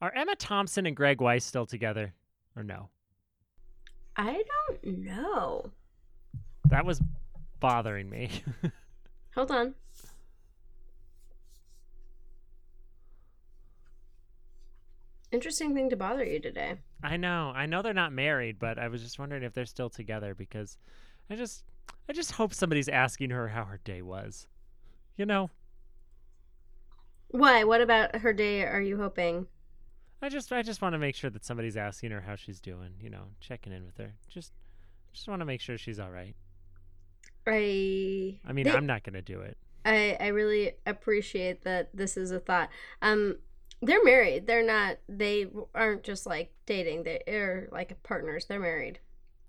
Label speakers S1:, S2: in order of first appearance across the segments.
S1: Are Emma Thompson and Greg Wise still together, or no?
S2: I don't know.
S1: That was bothering me.
S2: Hold on. Interesting thing to bother you today.
S1: I know. I know they're not married, but I was just wondering if they're still together because I just I just hope somebody's asking her how her day was. You know?
S2: Why? What about her day are you hoping?
S1: I just I just want to make sure that somebody's asking her how she's doing, you know, checking in with her. Just just want to make sure she's all right.
S2: I
S1: I mean,
S2: they-
S1: I'm not going to do it.
S2: I I really appreciate that this is a thought. Um they're married. They're not they aren't just like dating. They're like partners. They're married.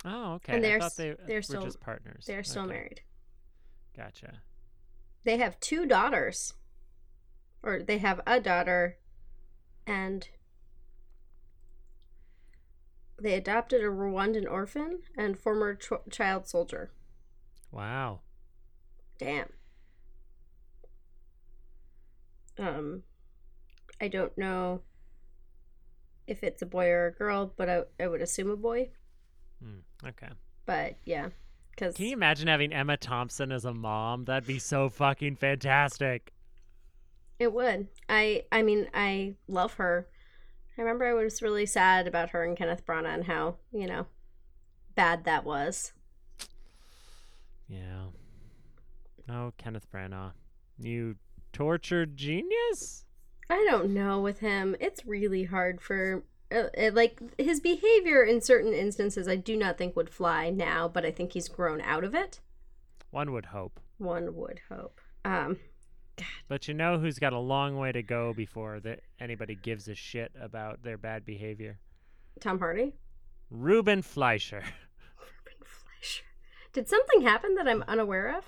S1: Oh, okay.
S2: And they're
S1: thought they
S2: they're
S1: were
S2: still-
S1: just partners.
S2: They're still
S1: Okay.
S2: married.
S1: Gotcha.
S2: They have two daughters. Or they have a daughter and they adopted a Rwandan orphan and former ch- child soldier.
S1: Wow.
S2: Damn. Um, I don't know if it's a boy or a girl, but I, I would assume a boy.
S1: Hmm, okay.
S2: But yeah, because
S1: Can you imagine having Emma Thompson as a mom? That'd be so fucking fantastic.
S2: it would. I I mean I love her. I remember I was really sad about her and Kenneth Branagh and how you know bad that was.
S1: Yeah. Oh, Kenneth Branagh. You tortured genius?
S2: I don't know with him. It's really hard for uh, it, like his behavior in certain instances. I do not think would fly now, but I think he's grown out of it.
S1: One would hope.
S2: One would hope. Um,
S1: But you know who's got a long way to go before that anybody gives a shit about their bad behavior?
S2: Tom Hardy.
S1: Ruben Fleischer.
S2: Ruben Fleischer. Did something happen that I'm unaware of?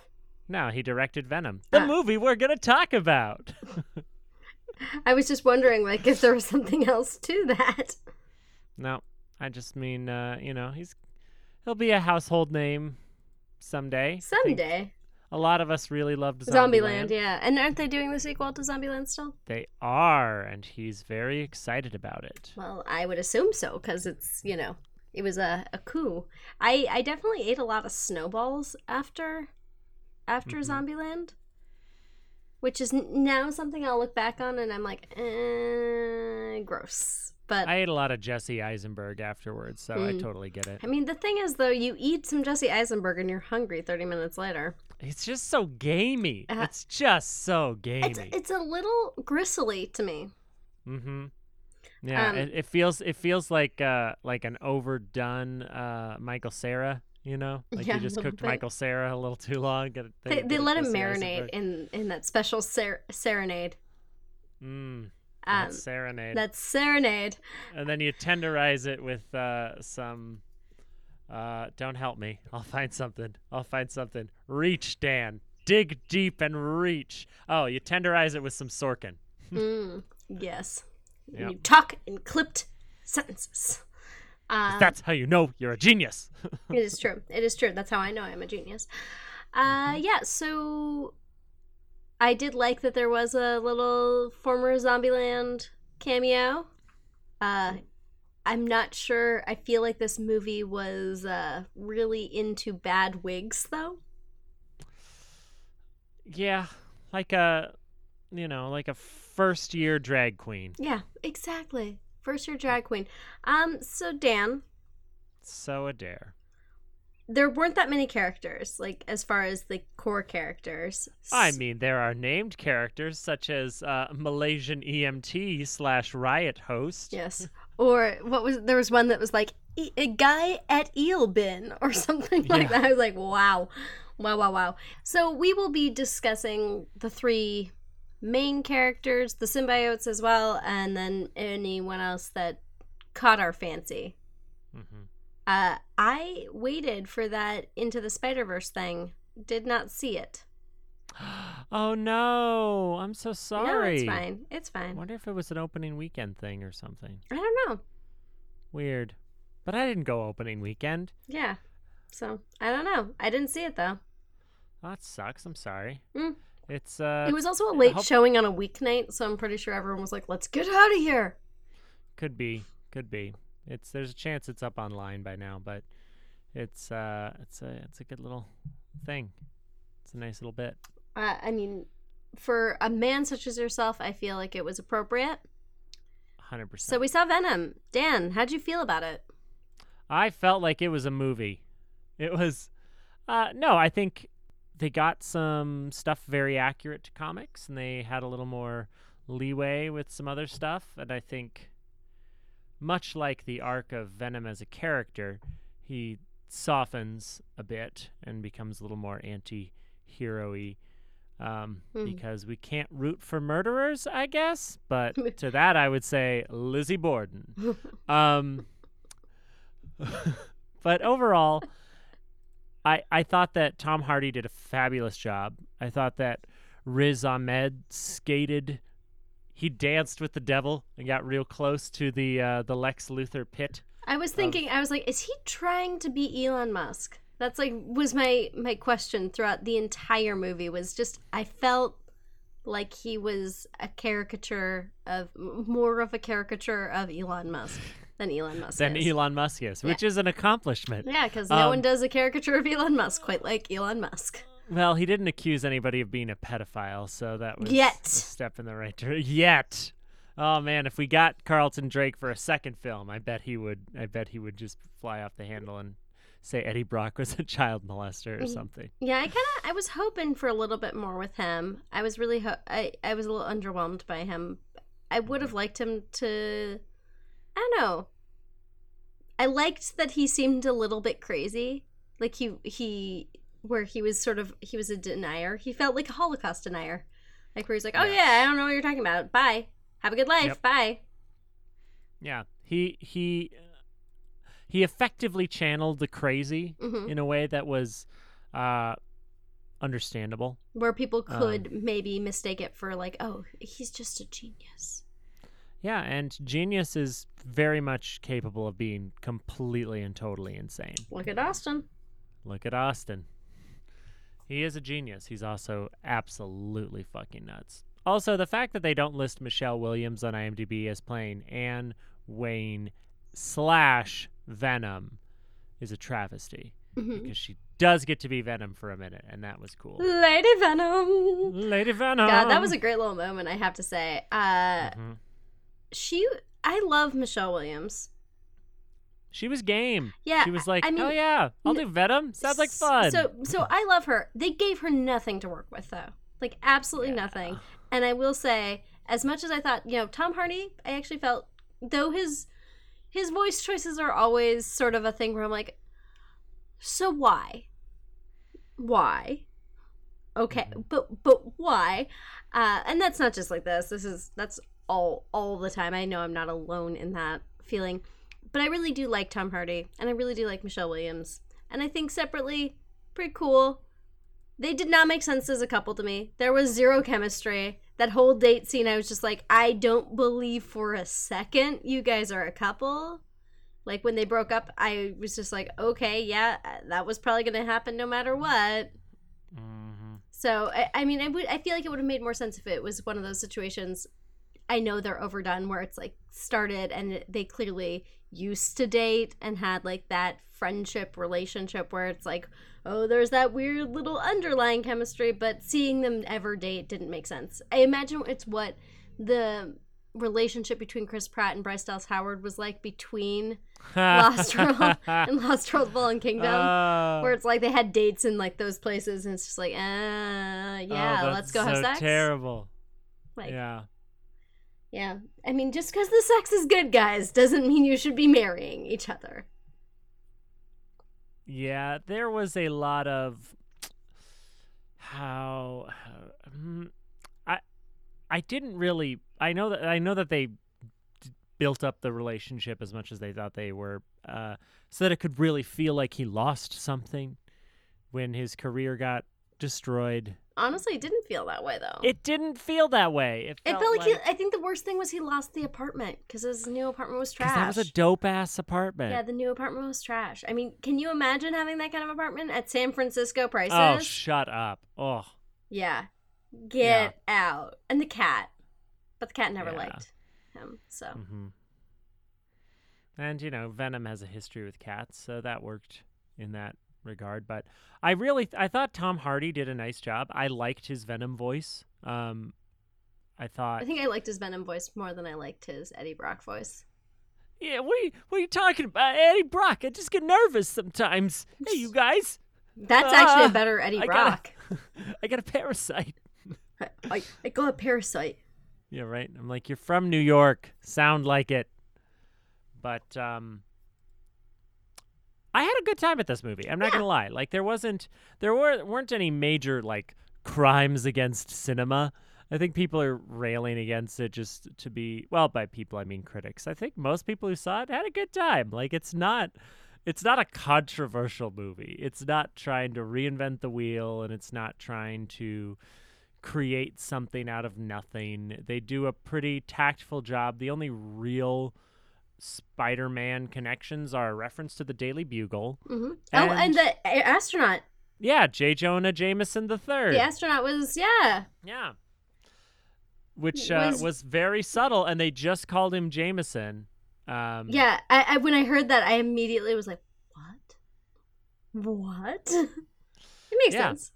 S1: No, he directed Venom. The
S2: Ah.
S1: movie we're going to talk about.
S2: I was just wondering, like, if there was something else to that.
S1: no, I just mean, uh, you know, he's he'll be a household name someday.
S2: Someday.
S1: A lot of us really loved
S2: Zombieland,
S1: Zombieland.
S2: yeah. And aren't they doing the sequel to Zombieland still?
S1: They are, and he's very excited about it.
S2: Well, I would assume so, because it's, you know, it was a, a coup. I, I definitely ate a lot of snowballs after after
S1: Mhm.
S2: Zombieland. Which is now something I'll look back on and I'm like, eh, gross. But
S1: I ate a lot of Jesse Eisenberg afterwards, so I
S2: Mm.
S1: totally get it.
S2: I mean, the thing is, though, you eat some Jesse Eisenberg and you're hungry 30 minutes later.
S1: It's just so gamey.
S2: Uh,
S1: it's just so
S2: It's,
S1: gamey.
S2: it's a little gristly to me.
S1: mm-hmm. Yeah,
S2: Um,
S1: it, it feels it feels like uh like an overdone uh Michael Cera. You know, like
S2: Yeah,
S1: you just cooked
S2: bit.
S1: Michael Cera a little too long. It-
S2: They, they let him marinate
S1: Eisenberg.
S2: in, in that special ser- serenade.
S1: Mm,
S2: Um,
S1: that's serenade.
S2: that's serenade.
S1: and then you tenderize it with uh, some. Uh, don't help me. I'll find something. I'll find something. Reach, Dan. Dig deep and reach. Oh, you tenderize it with some Sorkin.
S2: Mm, yes.
S1: Yep.
S2: You talk in clipped sentences. Um,
S1: That's how you know you're a genius.
S2: it is true. It is true. That's how I know I'm a genius. Uh, yeah. So I did like that there was a little former Zombieland cameo. Uh, I'm not sure. I feel like this movie was uh, really into bad wigs, though.
S1: yeah, like a, you know, like a first year drag queen.
S2: Yeah, exactly. First year drag queen. Um, so Dan,
S1: So a dare.
S2: There weren't that many characters, like as far as the core characters.
S1: I mean, there are named characters such as uh, Malaysian EMT slash riot host.
S2: Yes. Or what was there was one that was like "E- a guy at eel bin or something like
S1: Yeah.
S2: that. I was like, wow, wow, wow, wow. So we will be discussing the three main characters, the symbiotes as well, and then anyone else that caught our fancy.
S1: hmm
S2: Uh, I waited for that into the Spider Verse thing. Did not see it.
S1: Oh no! I'm so sorry.
S2: No, it's fine. It's fine.
S1: I wonder if it was an opening weekend thing or something.
S2: I don't know.
S1: Weird. But I didn't go opening weekend.
S2: Yeah. So I don't know. I didn't see it though.
S1: That sucks. I'm sorry.
S2: Mm.
S1: It's uh
S2: It was also a late
S1: hope-
S2: showing on a weeknight, so I'm pretty sure everyone was like, "Let's get out of here."
S1: could be, could be. It's there's a chance it's up online by now, but it's uh it's a it's a good little thing. It's a nice little bit.
S2: Uh, I mean, for a man such as yourself, I feel like it was appropriate.
S1: Hundred percent.
S2: So we saw Venom. Dan, how'd you feel about it?
S1: I felt like it was a movie. It was uh no, I think they got some stuff very accurate to comics and they had a little more leeway with some other stuff and I think much like the arc of Venom as a character, he softens a bit and becomes a little more anti-hero-y um,
S2: Hmm.
S1: because we can't root for murderers, I guess. But to that, I would say Lizzie Borden. Um, but overall, I I thought that Tom Hardy did a fabulous job. I thought that Riz Ahmed skated. He danced with the devil and got real close to the uh, the Lex Luthor pit.
S2: I was thinking, I was like, is he trying to be Elon Musk? That's like was my my question throughout the entire movie. Was just I felt like he was a caricature of more of a caricature of Elon Musk than Elon Musk.
S1: Than
S2: is.
S1: Elon Musk is, which is an accomplishment.
S2: Yeah, because no
S1: Um,
S2: one does a caricature of Elon Musk quite like Elon Musk.
S1: Well, he didn't accuse anybody of being a pedophile, so that was
S2: Yet.
S1: a step in the right direction. Yet. Oh man, if we got Carlton Drake for a second film, I bet he would. I bet he would just fly off the handle and say Eddie Brock was a child molester or
S2: Mhm.
S1: something.
S2: Yeah, I kind of I was hoping for a little bit more with him. I was really ho- I I was a little underwhelmed by him. I would have liked him to I don't know. I liked that he seemed a little bit crazy. Like he he where he was sort of he was a denier. He felt like a Holocaust denier. Like where he's like, "Oh
S1: Yes.
S2: yeah, I don't know what you're talking about. Bye. Have a good life.
S1: Yep.
S2: Bye."
S1: Yeah, he he he effectively channeled the crazy
S2: hmm
S1: in a way that was uh, understandable.
S2: Where people
S1: Um,
S2: could maybe mistake it for like, "Oh, he's just a genius."
S1: Yeah, and genius is very much capable of being completely and totally insane.
S2: Look at Austin.
S1: Look at Austin. He is a genius. He's also absolutely fucking nuts. Also, the fact that they don't list Michelle Williams on IMDb as playing Anne Weying slash Venom is a travesty
S2: Mhm.
S1: because she does get to be Venom for a minute, and that was cool.
S2: Lady Venom.
S1: Lady Venom.
S2: God, that was a great little moment, I have to say. Uh,
S1: Mhm.
S2: she, I love Michelle Williams.
S1: She was game.
S2: Yeah,
S1: She was like,
S2: I mean,
S1: "Oh yeah, I'll do Venom. Sounds like fun."
S2: So, so I love her. They gave her nothing to work with, though, like absolutely
S1: Yeah.
S2: nothing. And I will say, as much as I thought, you know, Tom Hardy, I actually felt, though his his voice choices are always sort of a thing where I'm like, so why, why? Okay, but but why? Uh, and that's not just like this. This is that's all all the time. I know I'm not alone in that feeling, but I really do like Tom Hardy, and I really do like Michelle Williams, and I think separately, pretty cool. They did not make sense as a couple to me. There was zero chemistry. That whole date scene, I was just like, I don't believe for a second you guys are a couple. Like when they broke up, I was just like, okay, yeah, that was probably gonna happen no matter what.
S1: Mhm.
S2: So I, I mean, I would I feel like it would have made more sense if it was one of those situations. I know they're overdone where it's like started and they clearly used to date and had like that friendship relationship where it's like, oh, there's that weird little underlying chemistry, but seeing them ever date didn't make sense. I imagine it's what the relationship between Chris Pratt and Bryce Dallas Howard was like between Lost World and Lost World Fallen Kingdom
S1: Oh.
S2: where it's like they had dates in like those places and it's just like uh
S1: Oh,
S2: yeah
S1: that's
S2: let's go have sex
S1: Terrible.
S2: like yeah.
S1: Yeah.
S2: i mean just because the sex is good guys doesn't mean you should be marrying each other
S1: Yeah, there was a lot of how mm, I I didn't really I know that I know that they d- built up the relationship as much as they thought they were uh so that it could really feel like he lost something when his career got destroyed.
S2: Honestly it didn't feel that way though
S1: It didn't feel that way. It
S2: it
S1: felt,
S2: felt like, he, i think the worst thing was he lost the apartment because his new apartment was trash
S1: that was a dope ass apartment.
S2: yeah the new apartment was trash i mean can you imagine having that kind of apartment at san francisco prices
S1: oh, shut up. Oh.
S2: yeah get out and the cat but the cat never
S1: Yeah.
S2: liked him so
S1: hmm And you know, Venom has a history with cats, so that worked in that regard. But I really, I thought Tom Hardy did a nice job. I liked his Venom voice. Um, I thought.
S2: I think I liked his Venom voice more than I liked his Eddie Brock voice.
S1: Yeah, what are you, what are you talking about, Eddie Brock? I just get nervous sometimes. Hey, you guys.
S2: That's actually
S1: Ah,
S2: a better Eddie
S1: I
S2: Brock.
S1: got a, I got a parasite.
S2: I, I, I got a parasite.
S1: Yeah, right. I'm like, you're from New York. Sound like it. But um I had a good time at this movie. I'm not
S2: Yeah.
S1: gonna lie. Like there wasn't there were weren't any major like crimes against cinema. I think people are railing against it just to be well, by people I mean critics. I think most people who saw it had a good time. Like it's not it's not a controversial movie. It's not trying to reinvent the wheel and it's not trying to create something out of nothing. They do a pretty tactful job. The only real Spider-Man connections are a reference to the Daily Bugle.
S2: hmm oh,
S1: And-
S2: and the astronaut.
S1: Yeah, J. Jonah Jameson the third.
S2: The astronaut was yeah.
S1: Yeah. Which uh,
S2: Was-
S1: was very subtle, and they just called him Jameson. Um,
S2: Yeah, I, I when I heard that, I immediately was like, "What? What?" it makes
S1: Yeah.
S2: sense.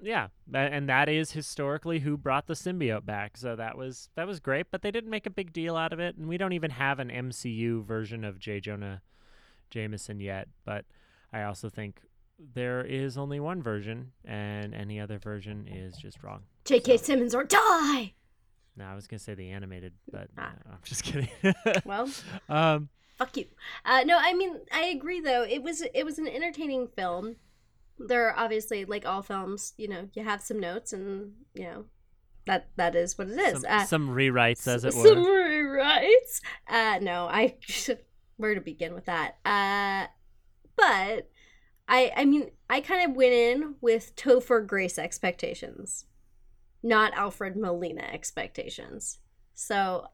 S1: Yeah, and that is historically who brought the symbiote back. So that was that was great, but they didn't make a big deal out of it, and we don't even have an MCU version of J. Jonah Jameson yet. But I also think there is only one version, and any other version is just wrong.
S2: J.K. Simmons or die.
S1: No, I was gonna say the animated, but
S2: Ah.
S1: no, I'm just kidding.
S2: Well,
S1: um,
S2: fuck you. Uh, no, I mean I agree though. It was it was an entertaining film. There are obviously like all films, you know, you have some notes and you know that that is what it is.
S1: some,
S2: uh,
S1: some rewrites, as it
S2: some
S1: were.
S2: Some rewrites. Uh, no, I where to begin with that. Uh, but I I mean I kind of went in with Topher Grace expectations, not Alfred Molina expectations. So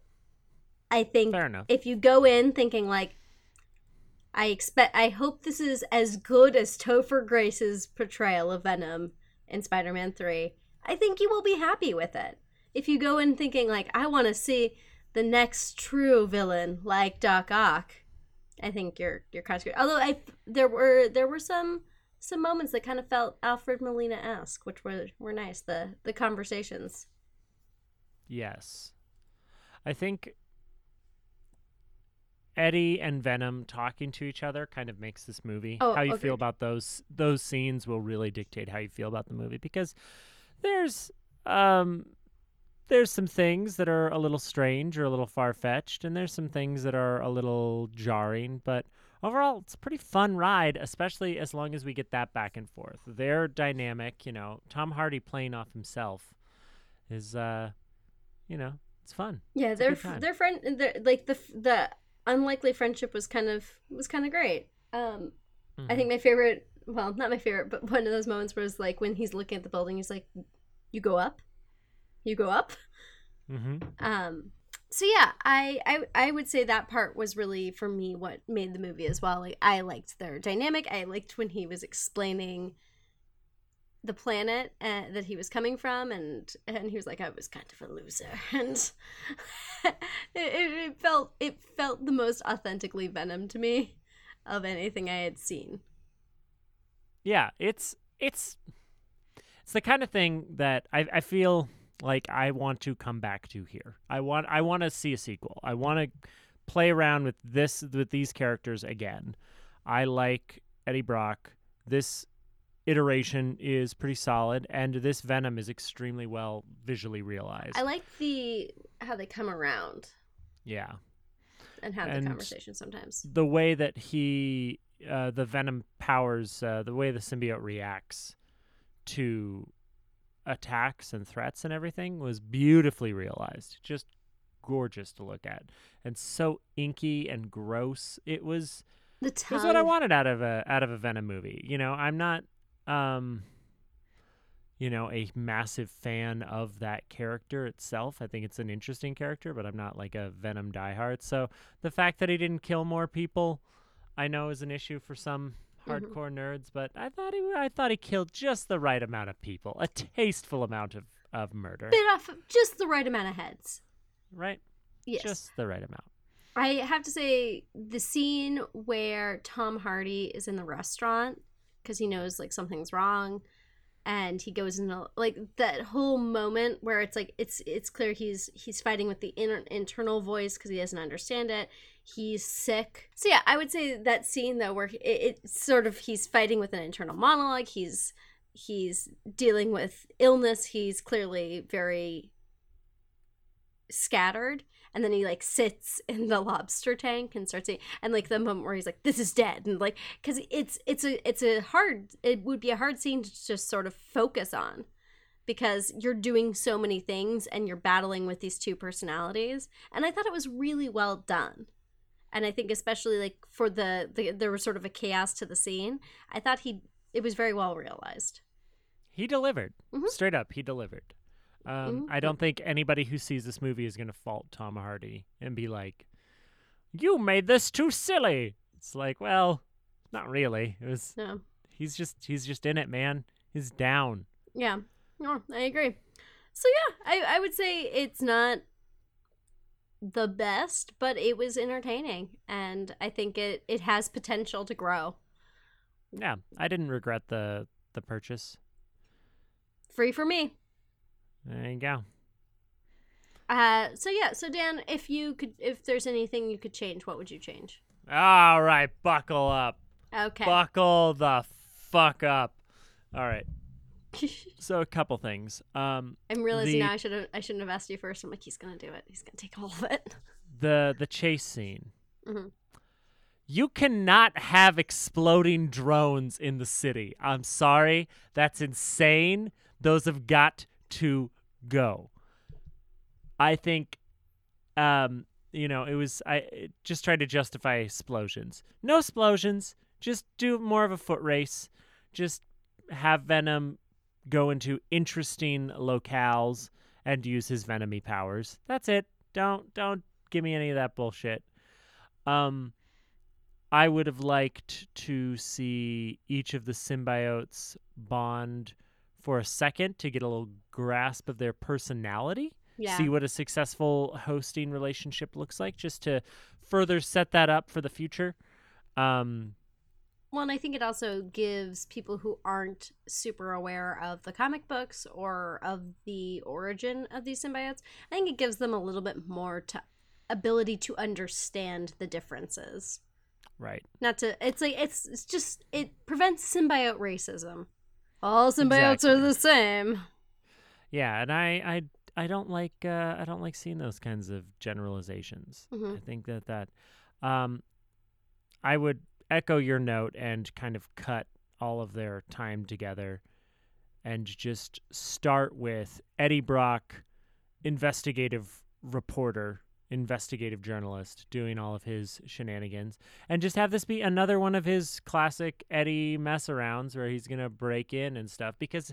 S2: I think if you go in thinking like I expect I hope this is as good as Topher Grace's portrayal of Venom in Spider-Man 3, I think you will be happy with it. If you go in thinking like I want to see the next true villain like Doc Ock, I think you're you're kind of screwed. Although I there were there were some some moments that kind of felt Alfred Molina-esque, which were were nice. The the conversations.
S1: Yes. I think Eddie and Venom talking to each other kind of makes this movie.
S2: Oh,
S1: how you
S2: agreed.
S1: feel about those those scenes will really dictate how you feel about the movie because there's um there's some things that are a little strange or a little far fetched, and there's some things that are a little jarring, but overall it's a pretty fun ride, especially as long as we get that back and forth. Their dynamic, you know, Tom Hardy playing off himself is uh you know, it's fun.
S2: Yeah,
S1: a
S2: their their friend, their, like the the unlikely friendship was kind of was kind of great. Um, I
S1: Mhm.
S2: think my favorite, well, not my favorite, but one of those moments was like when he's looking at the building, he's like, "You go up, you go up."
S1: Mhm.
S2: Um, so yeah, I, I I would say that part was really for me what made the movie as well. Like I liked their dynamic. I liked when he was explaining the planet uh, that he was coming from, and and he was like, I was kind of a loser, and it, it felt it felt the most authentically Venom to me of anything I had seen.
S1: Yeah, it's it's it's the kind of thing that I I feel like I want to come back to here. I want I want to see a sequel. I want to play around with this with these characters again. I like Eddie Brock. This iteration is pretty solid and this Venom is extremely well visually realized.
S2: I like the how they come around
S1: yeah.
S2: And have
S1: And-
S2: the conversation sometimes.
S1: the way that he uh, the venom powers uh, the way the symbiote reacts to attacks and threats and everything was beautifully realized just gorgeous to look at and so inky and gross it was
S2: The
S1: it
S2: tongue.
S1: was what i wanted out of a out of a venom movie you know i'm not um you know a massive fan of that character itself i think it's an interesting character but i'm not like a venom diehard so the fact that he didn't kill more people i know is an issue for some
S2: Mhm.
S1: hardcore nerds but i thought he i thought he killed just the right amount of people a tasteful amount of of murder
S2: bit off just the right amount of heads.
S1: right
S2: Yes.
S1: just the right amount
S2: I have to say the scene where Tom Hardy is in the restaurant because he knows like something's wrong and he goes into like that whole moment where it's like it's it's clear he's he's fighting with the inner internal voice because he doesn't understand it. He's sick. So yeah i would say that scene though where it, it's sort of he's fighting with an internal monologue. He's he's dealing with illness. He's clearly very scattered and then he like sits in the lobster tank and starts eating and like the moment where he's like this is dead and like because it's it's a it's a hard it would be a hard scene to just sort of focus on because you're doing so many things and you're battling with these two personalities and i thought it was really well done and i think especially like for the, the there was sort of a chaos to the scene i thought he it was very well realized
S1: He delivered.
S2: Mhm.
S1: Straight up, he delivered. Um. I don't think anybody who sees this movie is going to fault Tom Hardy and be like, "You made this too silly." It's like, well, not really. It was.
S2: no
S1: He's just. He's just in it, man. He's down.
S2: Yeah, no, I agree. So yeah, I I would say it's not the best, but it was entertaining, and I think it it has potential to grow.
S1: Yeah, I didn't regret the the purchase.
S2: Free for me.
S1: There you go.
S2: Uh, so yeah, so Dan, if you could, if there's anything you could change, what would you change?
S1: All right, buckle up.
S2: Okay.
S1: Buckle the fuck up. All right. So a couple things. Um,
S2: I'm realizing
S1: the-
S2: now I should have I shouldn't have asked you first. I'm like, he's gonna do it. He's gonna take all of it.
S1: the the chase scene.
S2: Mhm.
S1: You cannot have exploding drones in the city. I'm sorry, that's insane. Those have got to go. I think, um, you know, it was I just tried to justify explosions. No explosions. Just do more of a foot race. Just have Venom go into interesting locales and use his venomy powers. That's it. Don't don't give me any of that bullshit. Um I would have liked to see each of the symbiotes bond for a second to get a little grasp of their personality.
S2: Yeah.
S1: See what a successful hosting relationship looks like just to further set that up for the future. Um
S2: Well, and I think it also gives people who aren't super aware of the comic books or of the origin of these symbiotes, I think it gives them a little bit more to ability to understand the differences.
S1: right.
S2: Not to it's like it's it's just it prevents symbiote racism. All symbiotes are the same.
S1: Yeah, and I I I don't like uh, I don't like seeing those kinds of generalizations.
S2: Mhm.
S1: I think that that um, I would echo your note and kind of cut all of their time together and just start with Eddie Brock, investigative reporter, investigative journalist, doing all of his shenanigans, and just have this be another one of his classic Eddie mess arounds where he's gonna break in and stuff because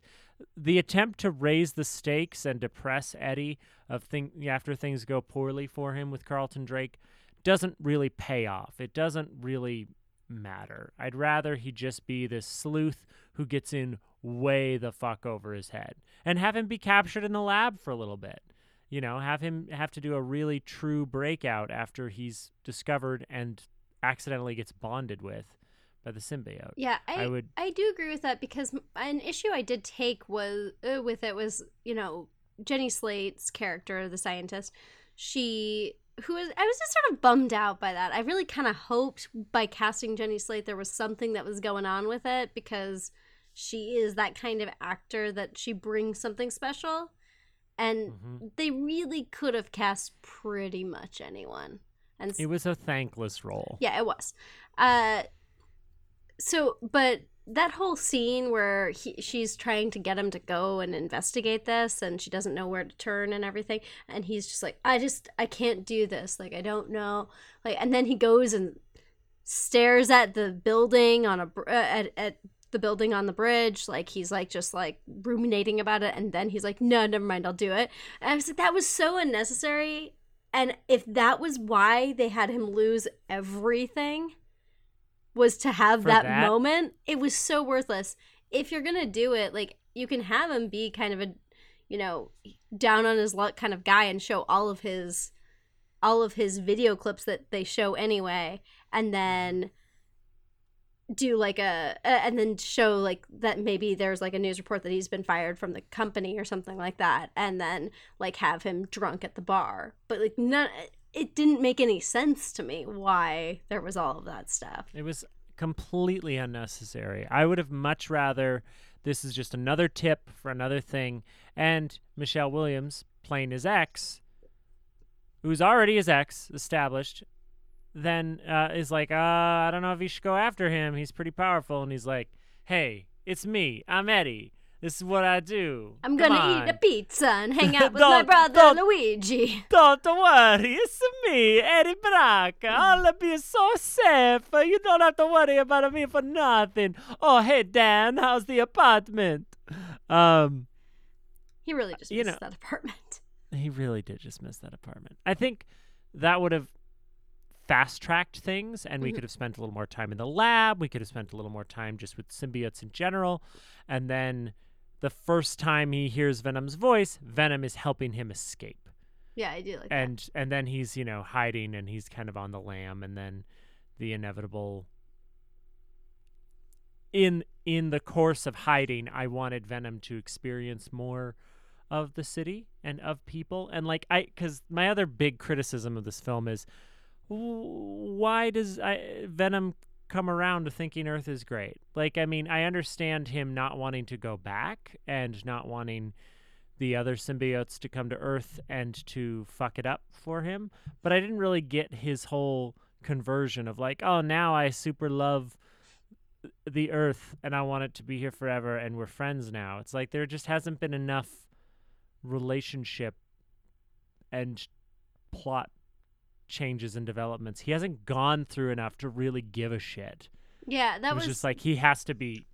S1: the attempt to raise the stakes and depress Eddie of thing after things go poorly for him with Carlton Drake doesn't really pay off. It doesn't really matter. I'd rather he just be this sleuth who gets in way the fuck over his head and have him be captured in the lab for a little bit. You know, have him have to do a really true breakout after he's discovered and accidentally gets bonded with by the symbiote.
S2: Yeah, I
S1: I would
S2: I do agree with that because an issue I did take was uh, with it was you know Jenny Slate's character, the scientist. She who was I was just sort of bummed out by that. I really kind of hoped by casting Jenny Slate there was something that was going on with it because she is that kind of actor that she brings something special, and
S1: Mhm.
S2: they really could have cast pretty much anyone. And
S1: It was a thankless role.
S2: yeah, it was. Uh, so, but that whole scene where he, she's trying to get him to go and investigate this, and she doesn't know where to turn and everything, and he's just like, I just, I can't do this. Like, I don't know. Like, and then he goes and stares at the building on a br- uh, at at the building on the bridge like he's like just like ruminating about it and then he's like no never mind i'll do it. And i was like that was so unnecessary. And if that was why they had him lose everything was to have that,
S1: that?
S2: moment it was so worthless. If you're gonna do it like you can have him be kind of a you know down on his luck kind of guy and show all of his all of his video clips that they show anyway, and then do like a, a and then show like that maybe there's like a news report that he's been fired from the company or something like that and then like have him drunk at the bar but like none it didn't make any sense to me why there was all of that stuff
S1: It was completely unnecessary. I would have much rather this is just another tip for another thing and Michelle Williams playing his ex who's already his ex established then uh, is like, uh, I don't know if you should go after him. He's pretty powerful. And he's like, hey, it's me. I'm Eddie. This is what I do.
S2: i'm
S1: Come
S2: gonna
S1: on.
S2: eat a pizza and hang out with my brother
S1: don't-
S2: luigi
S1: Don't worry, it's me, Eddie Braca. I'll be so safe. You don't have to worry about me for nothing. Oh, hey Dan, how's the apartment? Um,
S2: he really just
S1: You
S2: missed
S1: know-
S2: that apartment
S1: he really did just miss that apartment. I think that would have fast tracked things, and we
S2: Mhm.
S1: could have spent a little more time in the lab. We could have spent a little more time just with symbiotes in general, and then the first time he hears Venom's voice, Venom is helping him escape.
S2: yeah i do like that
S1: and and then he's you know hiding and he's kind of on the lam and then the inevitable in in the course of hiding i wanted venom to experience more of the city and of people and like i because my other big criticism of this film is why does I, venom come around to thinking earth is great like i mean i understand him not wanting to go back and not wanting the other symbiotes to come to Earth and to fuck it up for him. But I didn't really get his whole conversion of like, oh, now I super love the Earth and I want it to be here forever and we're friends now. It's like there just hasn't been enough relationship and plot changes and developments. He hasn't gone through enough to really give a shit.
S2: yeah that
S1: it was,
S2: was
S1: just like he has to be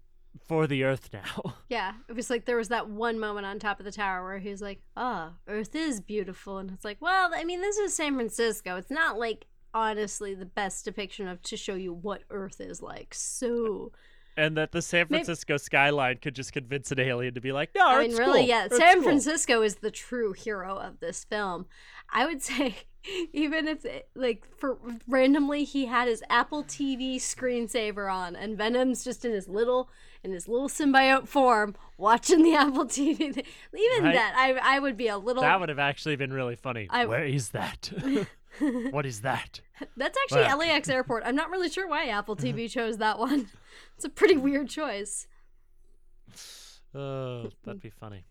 S1: for the Earth now.
S2: Yeah, it was like there was that one moment on top of the tower where he was like, "Ah, Earth is beautiful," and it's like, well, I mean, this is San Francisco. It's not like honestly the best depiction of to show you what Earth is like. So,
S1: and that the San
S2: Maybe-
S1: Francisco skyline could just convince an alien to be like, no,
S2: I mean, really,
S1: cool.
S2: yeah,
S1: Earth's
S2: San
S1: cool."
S2: Francisco is the true hero of this film. I would say, even if it, like for randomly he had his Apple TV screensaver on, and Venom's just in his little in his little symbiote form watching the Apple TV. Even
S1: Right.
S2: that, I I would be a little.
S1: That would have actually been really funny.
S2: I-
S1: Where is that? what is that?
S2: That's actually
S1: Wow.
S2: LAX Airport. I'm not really sure why Apple TV chose that one. It's a pretty weird choice.
S1: Oh, that'd be funny.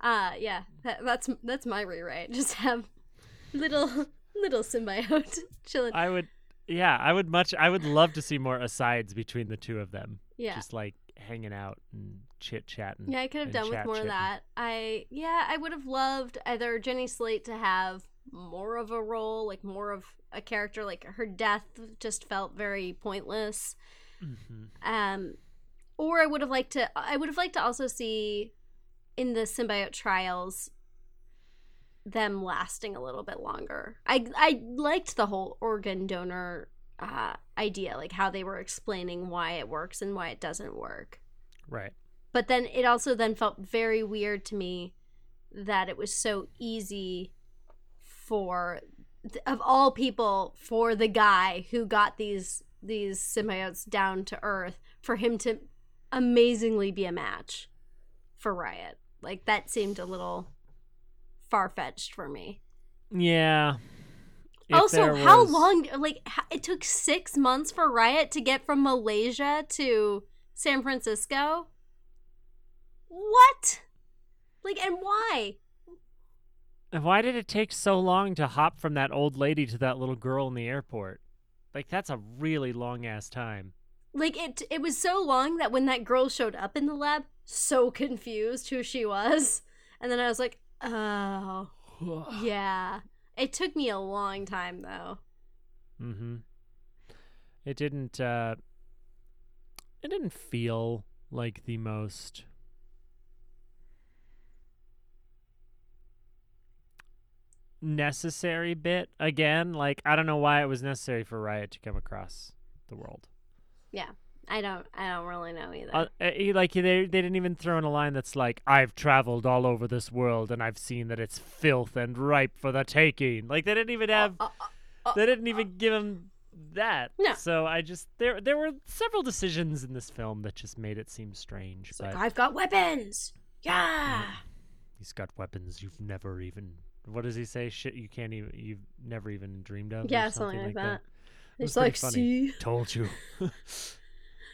S2: Uh yeah, that, that's that's my rewrite. Just have little little symbiote chilling.
S1: I would, yeah, I would much, I would love to see more asides between the two of them.
S2: yeah.
S1: Just like hanging out and chit chatting.
S2: Yeah, I could have done with more of that. I yeah, I would have loved either Jenny Slate to have more of a role, like more of a character. Like her death just felt very pointless.
S1: Mhm.
S2: Um, or I would have liked to. I would have liked to also see in the symbiote trials them lasting a little bit longer. I I liked the whole organ donor uh, idea, like how they were explaining why it works and why it doesn't work.
S1: Right.
S2: But then it also then felt very weird to me that it was so easy for of all people for the guy who got these these symbiotes down to earth for him to amazingly be a match for Riot. Like that seemed a little far fetched for me.
S1: Yeah. If
S2: also,
S1: there
S2: how long? Like it took six months for Riot to get from Malaysia to San Francisco. What? Like, and why?
S1: And Why did it take so long to hop from that old lady to that little girl in the airport? Like that's a really long ass time.
S2: Like it. It was so long that when that girl showed up in the lab, so confused who she was, and then I was like, oh, yeah. It took me a long time though.
S1: Mm-hmm. It didn't uh it didn't feel like the most necessary bit again. Like I don't know why it was necessary for Riot to come across the world.
S2: I don't. I don't really know either.
S1: Uh, uh, like they they didn't even throw in a line that's like I've traveled all over this world and I've seen that it's filth and ripe for the taking. Like they didn't even have
S2: Uh, uh,
S1: they didn't even give him that.
S2: No.
S1: So I just there there were several decisions in this film that just made it seem strange.
S2: It's
S1: but
S2: like I've got weapons. Yeah.
S1: he's got weapons you've never even. What does he say? Shit you can't even you've never even dreamed of.
S2: Yeah, something like that.
S1: Was
S2: It's like,
S1: funny.
S2: see.
S1: Told you.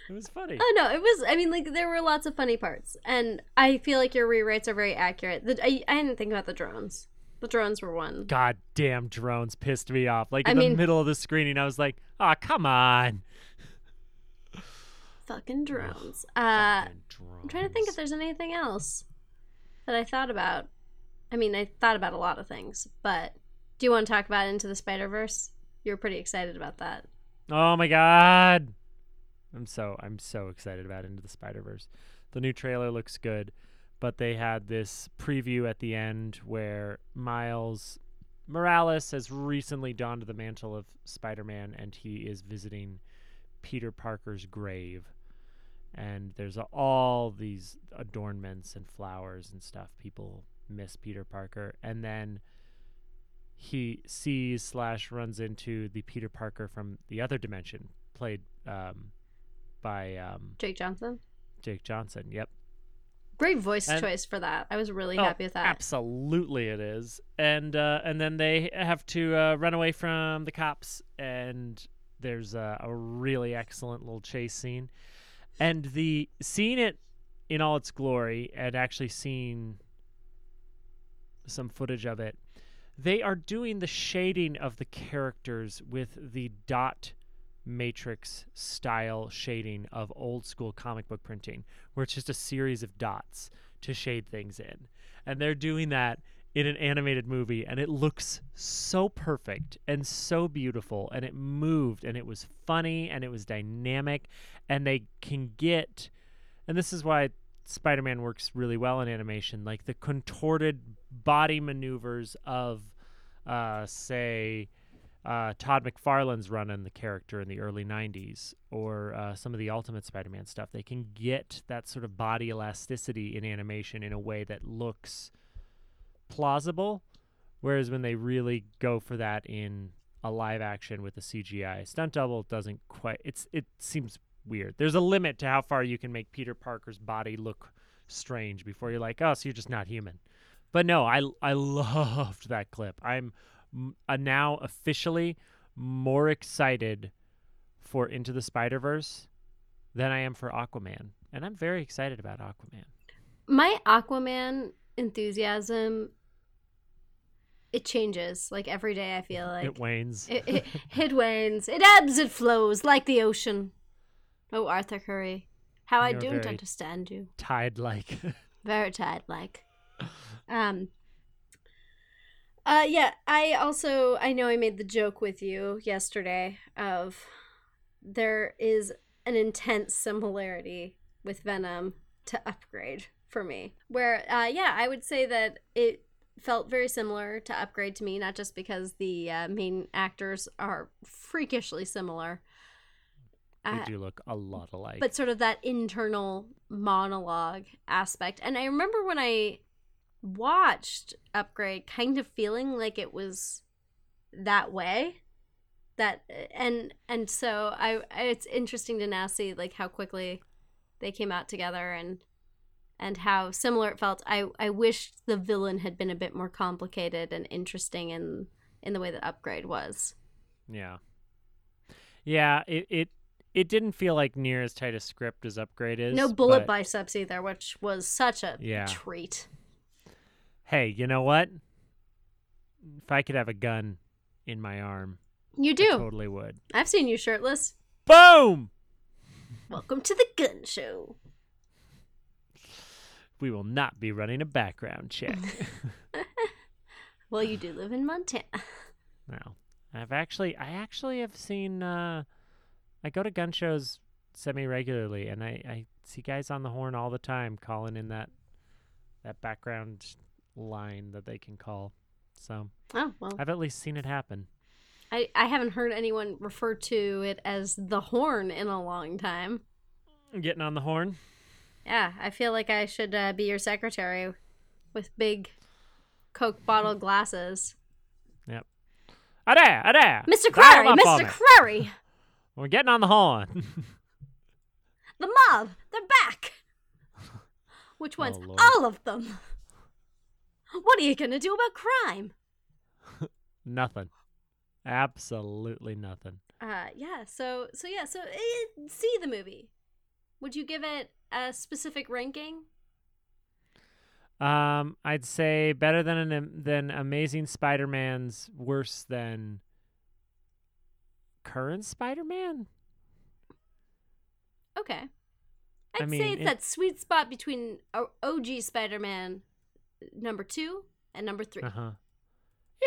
S1: it was funny.
S2: Oh no, it was. I mean, like there were lots of funny parts, and I feel like your rewrites are very accurate. The, I, I didn't think about the drones. The drones were one.
S1: God damn drones pissed me off. Like
S2: I
S1: in the middle of the screening, I was like, "Ah, come on!"
S2: Fucking drones. Uh,
S1: Fucking drones.
S2: I'm trying to think if there's anything else that I thought about. I mean, I thought about a lot of things, but do you want to talk about Into the Spider Verse? You were pretty excited about that.
S1: Oh my god! I'm so I'm so excited about Into the Spider Verse. The new trailer looks good, but they had this preview at the end where Miles Morales has recently donned the mantle of Spider-Man, and he is visiting Peter Parker's grave. And there's all these adornments and flowers and stuff. People miss Peter Parker, and then he sees slash runs into the Peter Parker from the other dimension, played um, by um,
S2: Jake Johnson.
S1: Jake Johnson. Yep.
S2: Great voice
S1: And-
S2: choice for that. I was really
S1: Oh,
S2: happy with that.
S1: Absolutely, it is. And uh, and then they have to uh, run away from the cops, and there's a, a really excellent little chase scene, and the seeing it in all its glory, and actually seeing some footage of it, they are doing the shading of the characters with the dot matrix style shading of old school comic book printing where it's just a series of dots to shade things in. And they're doing that in an animated movie and it looks so perfect and so beautiful and it moved and it was funny and it was dynamic and they can get and this is why Spider-Man works really well in animation like the contorted body maneuvers of uh say uh, Todd McFarlane's run on the character in the early 90s, or uh, some of the Ultimate Spider Man stuff. They can get that sort of body elasticity in animation in a way that looks plausible. Whereas when they really go for that in a live action with a CGI stunt double, doesn't quite. It's it seems weird. There's a limit to how far you can make Peter Parker's body look strange before you're like, oh, so you're just not human. But no, I I loved that clip. I'm uh, now officially more excited for Into the Spider Verse than I am for Aquaman, and I'm very excited about Aquaman.
S2: My Aquaman enthusiasm it changes like every day. I feel like
S1: it wanes.
S2: it, it, it wanes. It ebbs. It flows like the ocean. Oh, Arthur Curry, how I
S1: You're
S2: don't understand you.
S1: Tide like.
S2: Very tired, like. Um. Uh, yeah. I also I know I made the joke with you yesterday of there is an intense similarity with Venom to Upgrade for me. Where, uh, yeah, I would say that it felt very similar to Upgrade to me, not just because the uh, main actors are freakishly similar.
S1: they
S2: Uh,
S1: do look a lot alike.
S2: but sort of that internal monologue aspect. And I remember when I watched Upgrade kind of feeling like it was that way. That and and so I it's interesting to now see like how quickly they came out together and and how similar it felt. I I wished the villain had been a bit more complicated and interesting in in the way that Upgrade was.
S1: yeah. Yeah, it, it it didn't feel like near as tight a script as Upgrade is.
S2: no bullet
S1: but-
S2: biceps either, which was such a
S1: Yeah.
S2: treat.
S1: Hey, you know what? If I could have a gun in my arm,
S2: You
S1: I
S2: do.
S1: totally would.
S2: I've seen you shirtless.
S1: Boom!
S2: Welcome to the gun show.
S1: We will not be running a background check.
S2: Well, you do live in Montana.
S1: no. I've actually I actually have seen uh I go to gun shows semi regularly and I, I see guys on the horn all the time calling in that that background line that they can call. So
S2: Oh, well.
S1: I've at least seen it happen.
S2: I, I haven't heard anyone refer to it as the horn in a long time.
S1: Getting on the horn.
S2: Yeah, I feel like I should uh, be your secretary with big Coke bottle glasses.
S1: Yep. A there, there.
S2: Mr. Crary, Mr. Crary,
S1: We're getting on the horn.
S2: the mob, they're back. Which ones?
S1: Oh,
S2: All of them. What are you gonna do about crime?
S1: nothing. Absolutely nothing.
S2: Uh, yeah. So, so yeah. So, eh, see the movie. Would you give it a specific ranking?
S1: Um, I'd say better than an than Amazing Spider-Man's, worse than current Spider-Man.
S2: Okay.
S1: I
S2: I'd
S1: mean,
S2: say it's
S1: it-
S2: that sweet spot between OG Spider-Man number two and number three.
S1: Uh huh.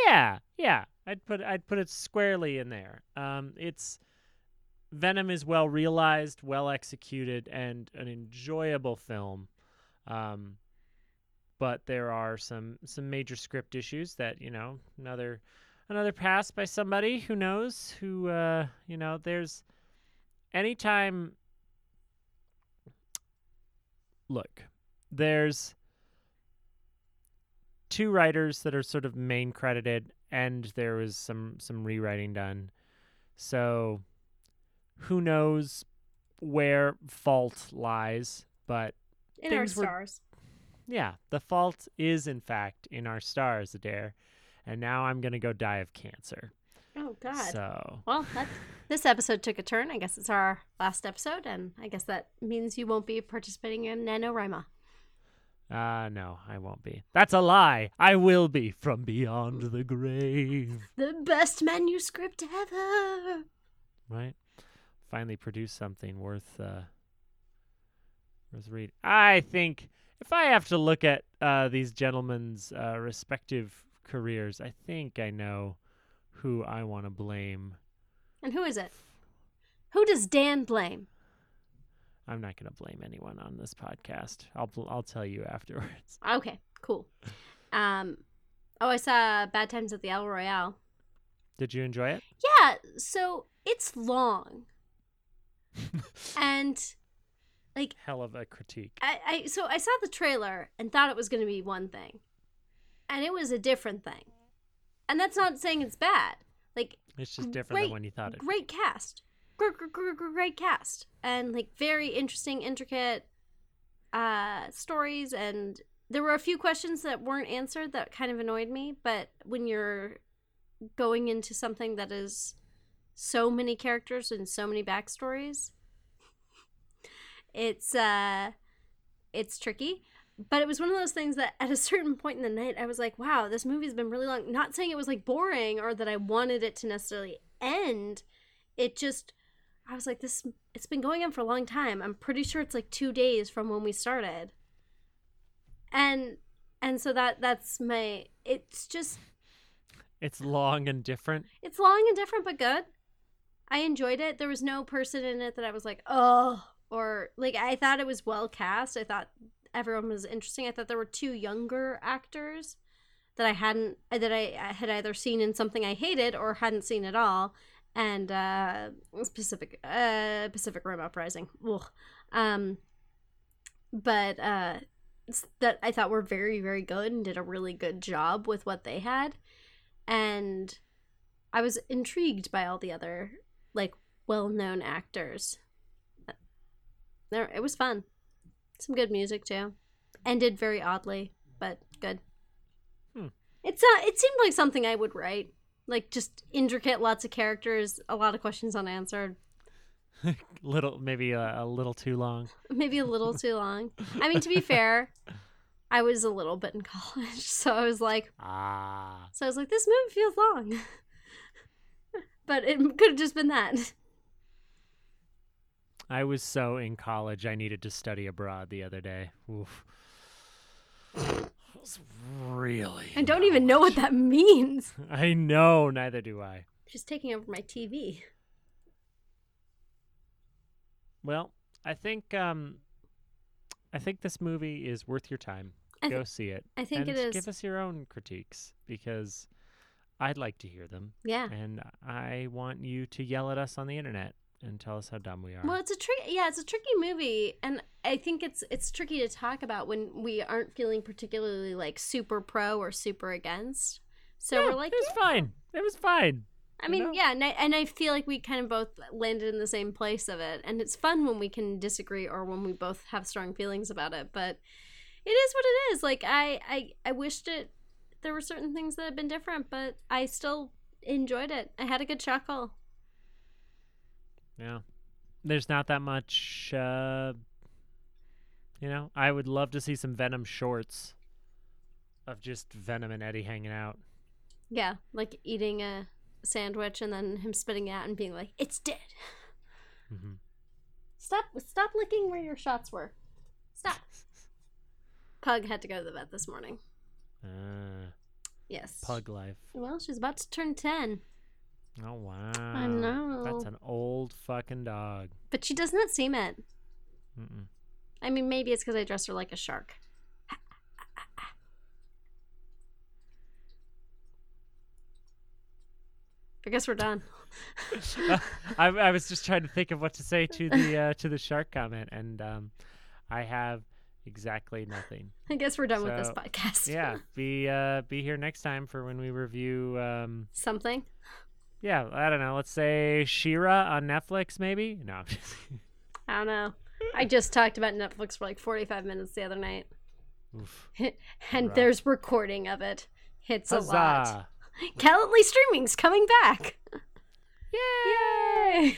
S1: Yeah, yeah. I'd put I'd put it squarely in there. Um, it's Venom is well realized, well executed, and an enjoyable film. Um, but there are some some major script issues that you know another another pass by somebody who knows who uh, you know there's anytime look there's two writers that are sort of main credited and there was some some rewriting done so who knows where fault lies but
S2: In our
S1: things were-
S2: stars.
S1: yeah the fault is in fact in our stars adair and now i'm gonna go die of cancer
S2: Oh God.
S1: so
S2: Well, this episode took a turn. I guess it's our last episode, and I guess that means you won't be participating in NaNoWriMo.
S1: Uh no i won't be that's a lie i will be from beyond the grave
S2: The best manuscript ever.
S1: right? Finally produce something worth uh worth read. I think if I have to look at uh these gentlemen's uh respective careers, I think I know who I want to blame.
S2: And who is it? Who does Dan blame?
S1: I'm not going to blame anyone on this podcast. I'll I'll tell you afterwards.
S2: Okay, cool. Um, oh, I saw Bad Times at the El Royale.
S1: Did you enjoy it?
S2: Yeah, so it's long, and like
S1: Hell of a critique.
S2: I, I so I saw the trailer and thought it was going to be one thing, and it was a different thing. And that's not saying it's bad. Like
S1: It's just different
S2: great-
S1: than when you thought it.
S2: great cast, great, cast, and like very interesting, intricate uh stories. And there were a few questions that weren't answered that kind of annoyed me. But when you're going into something that is so many characters and so many backstories, it's uh, it's tricky. But it was one of those things that at a certain point in the night, I was like, wow, this movie's been really long. Not saying it was like boring or that I wanted it to necessarily end. It just, I was like, this, it's been going on for a long time. I'm pretty sure it's like two days from when we started. And, and so that, that's my, it's just,
S1: It's long and different.
S2: it's long and different, but good. I enjoyed it. There was no person in it that I was like, oh, or like I thought it was well cast. I thought everyone was interesting. I thought there were two younger actors that I hadn't that I I had either seen in something I hated or hadn't seen at all. And uh Pacific uh Pacific Rim Uprising. Ugh. Um but uh that I thought were very very good and did a really good job with what they had. And I was intrigued by all the other like well-known actors. There it was fun. Some good music too. Ended very oddly, but good.
S1: Hmm.
S2: It's uh it seemed like something I would write. Like just intricate, lots of characters, a lot of questions unanswered.
S1: little maybe a, a little too long.
S2: Maybe a little too long. I mean to be fair, I was a little bit in college, so I was like
S1: Ah.
S2: so I was like, this movie feels long. but it could have just been that.
S1: I was so in college I needed to study abroad the other day. Oof. It was really.
S2: I don't even know what that means.
S1: I know, neither do I.
S2: She's taking over my TV.
S1: Well, I think um I think this movie is worth your time.
S2: I
S1: Go see it.
S2: I think
S1: and
S2: it is.
S1: Give us your own critiques because I'd like to hear them
S2: Yeah.
S1: and I want you to yell at us on the internet and tell us how dumb we are.
S2: Well, it's a tricky. Yeah, it's a tricky movie, and I think it's it's tricky to talk about when we aren't feeling particularly like super pro or super against. So
S1: Yeah,
S2: we're like,
S1: it was fine. It was fine.
S2: I
S1: you
S2: mean,
S1: know?
S2: yeah, and I, and I feel like we kind of both landed in the same place of it, and it's fun when we can disagree or when we both have strong feelings about it. But it is what it is. Like I, I, I wished it. There were certain things that had been different, but I still enjoyed it. I had a good chuckle.
S1: Yeah. There's not that much uh you know, I would love to see some Venom shorts of just Venom and Eddie hanging out.
S2: Yeah, like eating a sandwich and then him spitting it out and being like, "It's dead."
S1: hmm
S2: Stop! Stop licking where your shots were. Stop. Pug had to go to the vet this morning.
S1: Uh,
S2: Yes.
S1: pug life.
S2: Well, she's about to turn ten,
S1: Oh wow.
S2: I know.
S1: That's an old fucking dog.
S2: but she does not seem it.
S1: Mm-mm.
S2: I mean, maybe it's because I dress her like a shark. I guess we're done.
S1: I, I was just trying to think of what to say to the uh, to the shark comment, and um, I have exactly nothing.
S2: I guess we're done with this podcast.
S1: Yeah, be uh, be here next time for when we review. Um,
S2: Something.
S1: Yeah, I don't know. Let's say She-Ra on Netflix, maybe. No,
S2: I don't know. I just talked about Netflix for like 45 minutes the other night.
S1: Oof.
S2: and
S1: Rough.
S2: there's recording of it. It's a lot.
S1: Huzzah!
S2: Calendly Streaming's coming back.
S1: Yay!
S2: Yay!